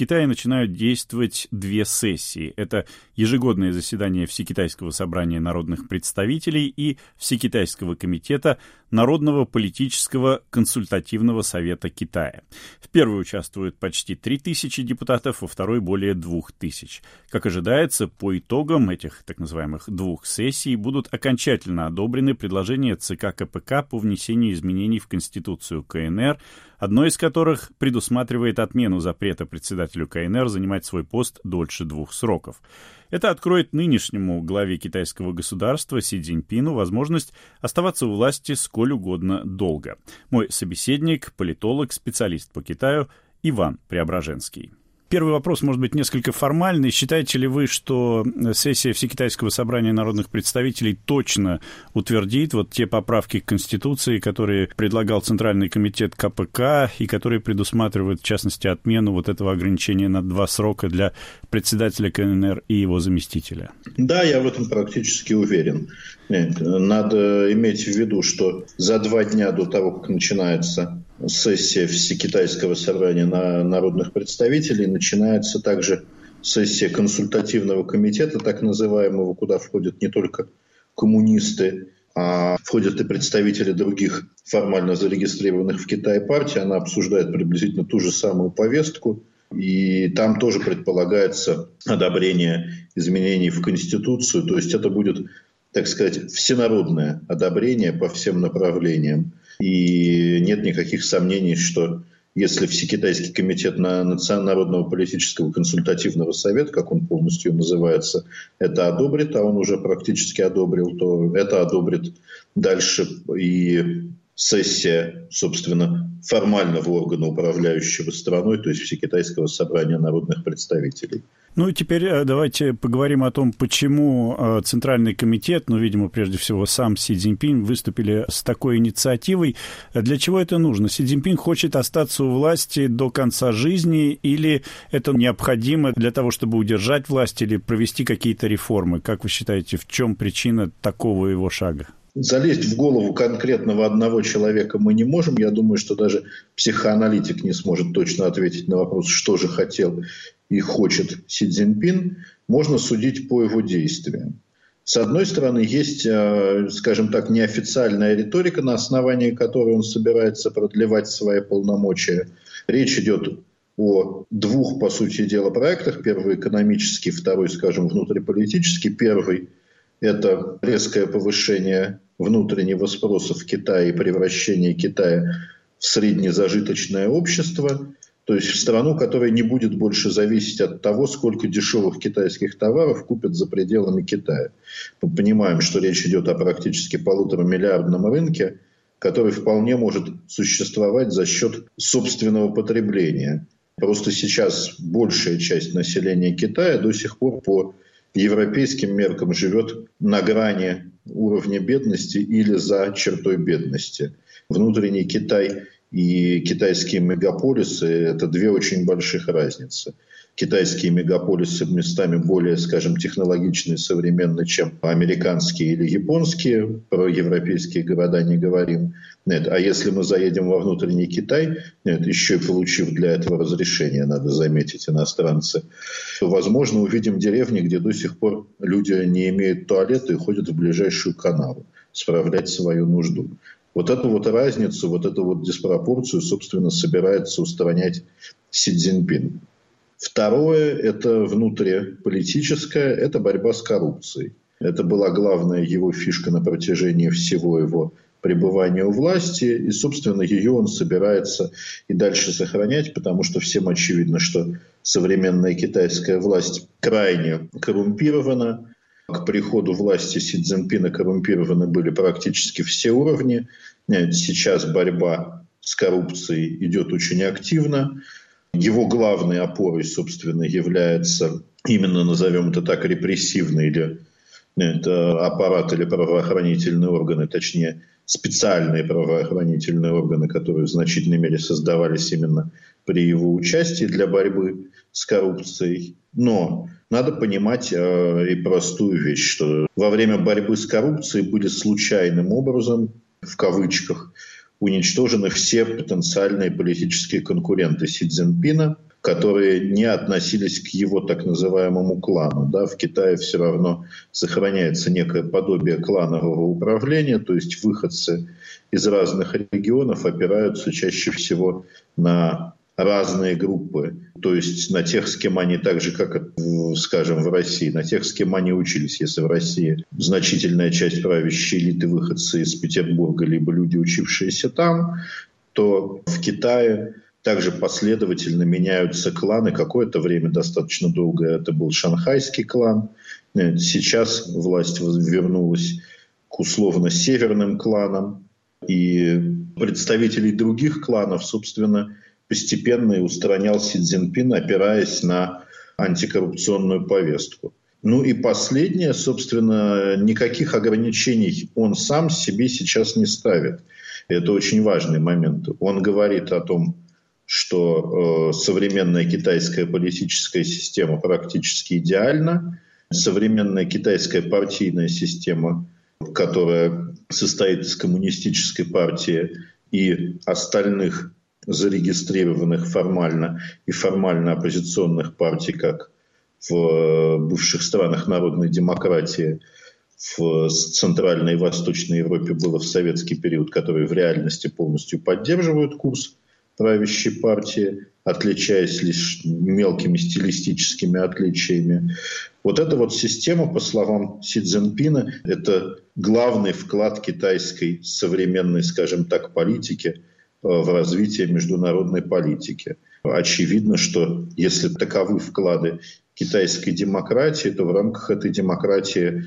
Китае начинают действовать две сессии. Это ежегодное заседание Всекитайского собрания народных представителей и Всекитайского комитета Народного политического консультативного совета Китая. В первой участвуют почти 3000 депутатов, во второй более 2000. Как ожидается, по итогам этих так называемых двух сессий будут окончательно одобрены предложения ЦК КПК по внесению изменений в Конституцию КНР, одно из которых предусматривает отмену запрета председателю КНР занимать свой пост дольше двух сроков. Это откроет нынешнему главе китайского государства Си Цзиньпину возможность оставаться у власти сколь угодно долго. Мой собеседник, политолог, специалист по Китаю Иван Преображенский. Первый вопрос может быть несколько формальный. Считаете ли вы, что сессия Всекитайского собрания народных представителей точно утвердит вот те поправки к Конституции, которые предлагал Центральный комитет КПК и которые предусматривают, в частности, отмену вот этого ограничения на два срока для председателя КНР и его заместителя? Да, я в этом практически уверен. Нет, надо иметь в виду, что за два дня до того, как начинается сессия Всекитайского собрания на народных представителей, начинается также сессия консультативного комитета, так называемого, куда входят не только коммунисты, а входят и представители других формально зарегистрированных в Китае партий. Она обсуждает приблизительно ту же самую повестку. И там тоже предполагается одобрение изменений в Конституцию. То есть это будет так сказать, всенародное одобрение по всем направлениям. И нет никаких сомнений, что если Всекитайский комитет на Национального политического консультативного совета, как он полностью называется, это одобрит, а он уже практически одобрил, то это одобрит дальше и сессия, собственно, формального органа, управляющего страной, то есть Всекитайского собрания народных представителей. Ну и теперь э, давайте поговорим о том, почему э, Центральный комитет, ну, видимо, прежде всего сам Си Цзиньпин выступили с такой инициативой. Для чего это нужно? Си Цзиньпин хочет остаться у власти до конца жизни или это необходимо для того, чтобы удержать власть или провести какие-то реформы? Как вы считаете, в чем причина такого его шага? Залезть в голову конкретного одного человека мы не можем. Я думаю, что даже психоаналитик не сможет точно ответить на вопрос, что же хотел и хочет Си Цзиньпин. Можно судить по его действиям. С одной стороны, есть, э, скажем так, неофициальная риторика, на основании которой он собирается продлевать свои полномочия. Речь идет о двух, по сути дела, проектах. Первый экономический, второй, скажем, внутриполитический. Первый – это резкое повышение внутреннего спроса в Китае и превращение Китая в среднезажиточное общество, то есть в страну, которая не будет больше зависеть от того, сколько дешевых китайских товаров купят за пределами Китая. Мы понимаем, что речь идет о практически полутора миллиардном рынке, который вполне может существовать за счет собственного потребления. Просто сейчас большая часть населения Китая до сих пор по европейским меркам живет на грани уровня бедности или за чертой бедности. Внутренний Китай и китайские мегаполисы – это две очень больших разницы китайские мегаполисы местами более, скажем, технологичные, современные, чем американские или японские. Про европейские города не говорим. Нет. А если мы заедем во внутренний Китай, нет, еще и получив для этого разрешение, надо заметить, иностранцы, то, возможно, увидим деревни, где до сих пор люди не имеют туалета и ходят в ближайшую канаву справлять свою нужду. Вот эту вот разницу, вот эту вот диспропорцию, собственно, собирается устранять Си Цзиньпин. Второе – это внутриполитическое, это борьба с коррупцией. Это была главная его фишка на протяжении всего его пребывания у власти, и, собственно, ее он собирается и дальше сохранять, потому что всем очевидно, что современная китайская власть крайне коррумпирована. К приходу власти Си Цзиньпина коррумпированы были практически все уровни. Сейчас борьба с коррупцией идет очень активно. Его главной опорой, собственно, является именно, назовем это так, репрессивный или это аппарат или правоохранительные органы, точнее, специальные правоохранительные органы, которые в значительной мере создавались именно при его участии для борьбы с коррупцией. Но надо понимать э, и простую вещь, что во время борьбы с коррупцией были случайным образом, в кавычках, уничтожены все потенциальные политические конкуренты Си Цзиньпина. которые не относились к его так называемому клану. Да? В Китае все равно сохраняется некое подобие кланового управления, то есть выходцы из разных регионов опираются чаще всего на разные группы, то есть на тех, с кем они так же, как, скажем, в России, на тех, с кем они учились. Если в России значительная часть правящей элиты выходцы из Петербурга, либо люди, учившиеся там, то в Китае также последовательно меняются кланы. Какое-то время, достаточно долго, это был шанхайский клан. Сейчас власть вернулась к условно-северным кланам. И представителей других кланов, собственно, постепенно и устранял Си Цзиньпин, опираясь на антикоррупционную повестку. Ну и последнее, собственно, никаких ограничений он сам себе сейчас не ставит. Это очень важный момент. Он говорит о том, что э, современная китайская политическая система практически идеальна. Современная китайская партийная система, которая состоит из коммунистической партии и остальных зарегистрированных формально и формально оппозиционных партий, как в э, бывших странах народной демократии, в Центральной и Восточной Европе было в советский период, которые в реальности полностью поддерживают курс правящей партии, отличаясь лишь мелкими стилистическими отличиями. Вот эта вот система, по словам Си Цзиньпина, это главный вклад китайской современной, скажем так, политики – Э, в развитие международной политики. Очевидно, что если таковы вклады китайской демократии, то в рамках этой демократии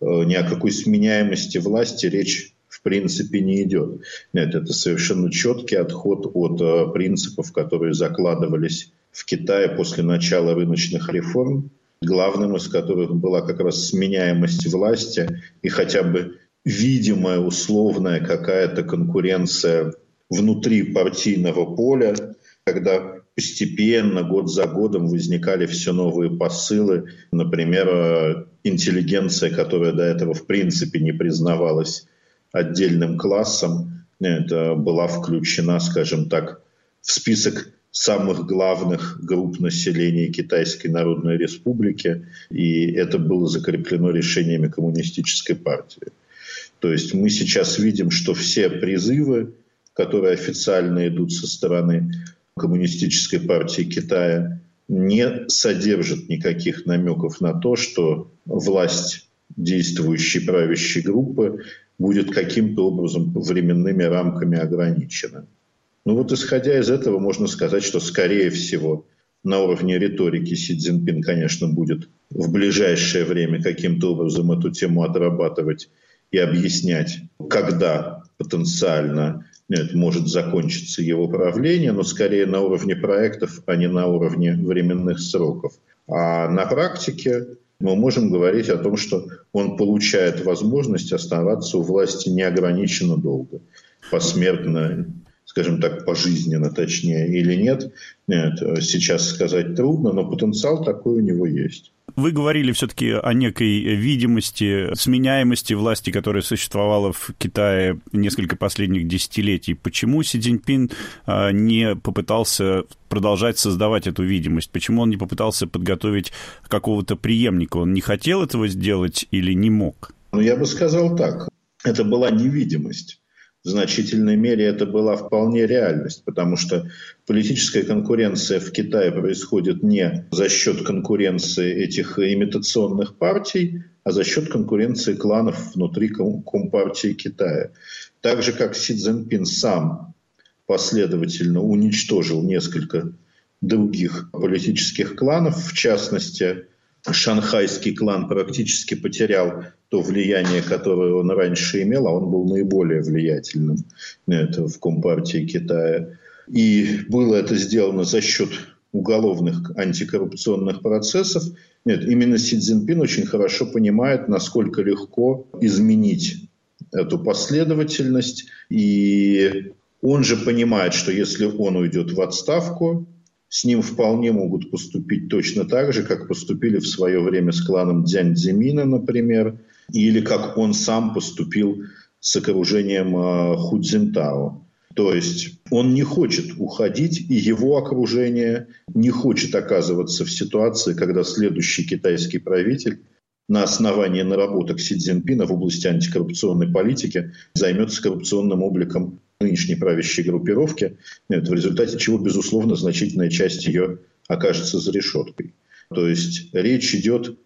э, ни о какой сменяемости власти речь в принципе не идет. Нет, это совершенно четкий отход от э, принципов, которые закладывались в Китае после начала рыночных реформ, главным из которых была как раз сменяемость власти и хотя бы видимая условная какая-то конкуренция внутри партийного поля, когда постепенно, год за годом возникали все новые посылы. Например, интеллигенция, которая до этого в принципе не признавалась отдельным классом, это была включена, скажем так, в список самых главных групп населения Китайской Народной Республики, и это было закреплено решениями коммунистической партии. То есть мы сейчас видим, что все призывы которые официально идут со стороны Коммунистической партии Китая, не содержат никаких намеков на то, что власть действующей правящей группы будет каким-то образом временными рамками ограничена. Ну вот исходя из этого можно сказать, что скорее всего на уровне риторики Си Цзиньпин, конечно, будет в ближайшее время каким-то образом эту тему отрабатывать и объяснять, когда потенциально нет, может закончиться его правление, но скорее на уровне проектов, а не на уровне временных сроков. А на практике мы можем говорить о том, что он получает возможность оставаться у власти неограниченно долго, посмертно, скажем так, пожизненно точнее или нет. Нет, сейчас сказать трудно, но потенциал такой у него есть. Вы говорили все-таки о некой видимости, сменяемости власти, которая существовала в Китае несколько последних десятилетий. Почему Си Цзиньпин а, не попытался продолжать создавать эту видимость? Почему он не попытался подготовить какого-то преемника? Он не хотел этого сделать или не мог? Ну, я бы сказал так. Это была невидимость в значительной мере это была вполне реальность, потому что политическая конкуренция в Китае происходит не за счет конкуренции этих имитационных партий, а за счет конкуренции кланов внутри Компартии Китая. Так же, как Си Цзиньпин сам последовательно уничтожил несколько других политических кланов, в частности, шанхайский клан практически потерял то влияние, которое он раньше имел, а он был наиболее влиятельным это, в Компартии Китая. И было это сделано за счет уголовных антикоррупционных процессов. Нет, именно Си Цзиньпин очень хорошо понимает, насколько легко изменить эту последовательность. И он же понимает, что если он уйдет в отставку, с ним вполне могут поступить точно так же, как поступили в свое время с кланом Дзянь Цзимина, например, или как он сам поступил с окружением э, Худзинтао. То есть он не хочет уходить, и его окружение не хочет оказываться в ситуации, когда следующий китайский правитель на основании наработок Си Цзиньпина в области антикоррупционной политики займется коррупционным обликом нынешней правящей группировки, в результате чего, безусловно, значительная часть ее окажется за решеткой. То есть речь идет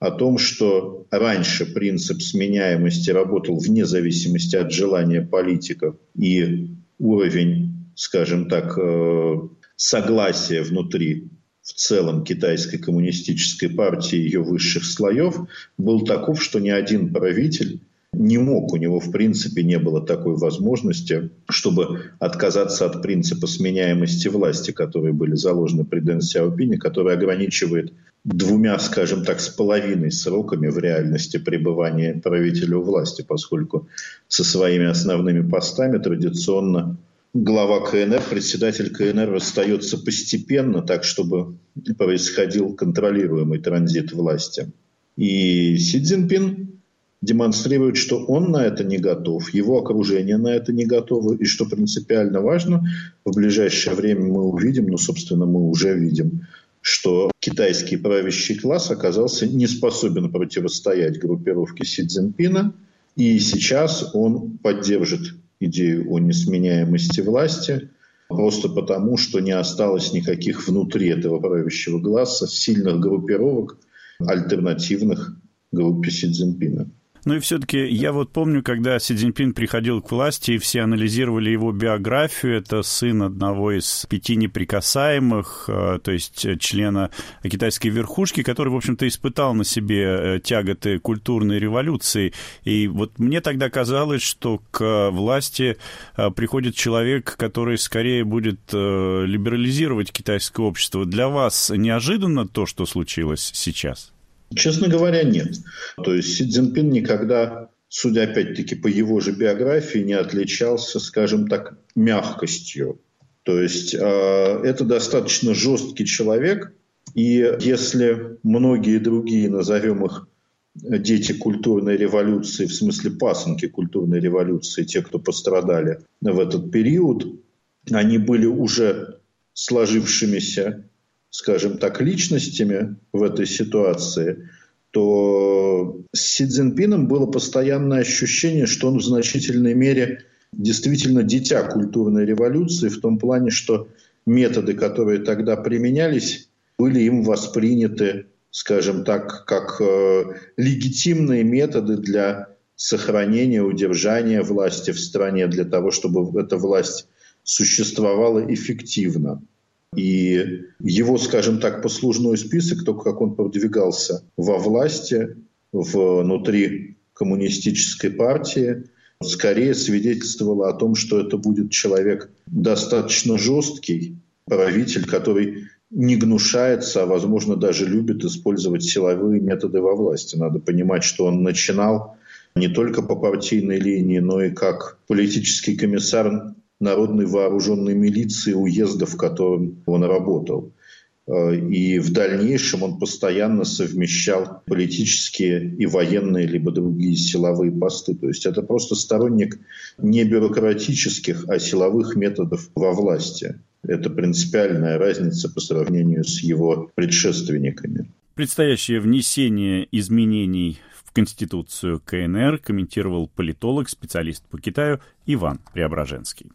о том, что раньше принцип сменяемости работал вне зависимости от желания политиков и уровень, скажем так, э, согласия внутри в целом китайской коммунистической партии ее высших слоев был таков, что ни один правитель не мог, у него в принципе не было такой возможности, чтобы отказаться от принципа сменяемости власти, которые были заложены при Дэн Сяопине, который ограничивает двумя, скажем так, с половиной сроками в реальности пребывания правителя у власти, поскольку со своими основными постами традиционно глава КНР, председатель КНР расстается постепенно, так чтобы происходил контролируемый транзит власти. И Си Цзиньпин демонстрирует, что он на это не готов, его окружение на это не готово, и что принципиально важно, в ближайшее время мы увидим, ну, собственно, мы уже видим, что китайский правящий класс оказался не способен противостоять группировке Си Цзиньпина, и сейчас он поддержит идею о несменяемости власти, просто потому, что не осталось никаких внутри этого правящего класса сильных группировок, альтернативных группе Си Цзиньпина. Ну и все-таки я вот помню, когда Си Цзиньпин приходил к власти, и все анализировали его биографию. Это сын одного из пяти неприкасаемых, э, то есть члена китайской верхушки, который, в общем-то, испытал на себе э, тяготы культурной революции. И вот мне тогда казалось, что к власти э, приходит человек, который скорее будет либерализировать китайское общество. Для вас неожиданно то, что случилось сейчас? Честно говоря, нет. То есть Си Цзиньпин никогда, судя опять-таки по его же биографии, не отличался, скажем так, мягкостью. То есть э, это достаточно жесткий человек, и если многие другие, назовем их дети культурной революции, в смысле пасынки культурной революции, те, кто пострадали в этот период, они были уже сложившимися скажем так, личностями в этой ситуации, то с Си Цзиньпином было постоянное ощущение, что он в значительной мере действительно дитя культурной революции в том плане, что методы, которые тогда применялись, были им восприняты, скажем так, как э, легитимные методы для сохранения, удержания власти в стране, для того, чтобы эта власть существовала эффективно. И его, скажем так, послужной список, то, как он продвигался во власти, внутри коммунистической партии, скорее свидетельствовало о том, что это будет человек достаточно жесткий, правитель, который не гнушается, а, возможно, даже любит использовать силовые методы во власти. Надо понимать, что он начинал не только по партийной линии, но и как политический комиссар народной вооруженной милиции уезда, в котором он работал. Э, и в дальнейшем он постоянно совмещал политические и военные, либо другие силовые посты. То есть это просто сторонник не бюрократических, а силовых методов во власти. Это принципиальная разница по сравнению с его предшественниками. Предстоящее внесение изменений в Конституцию КНР комментировал политолог, специалист по Китаю Иван Преображенский.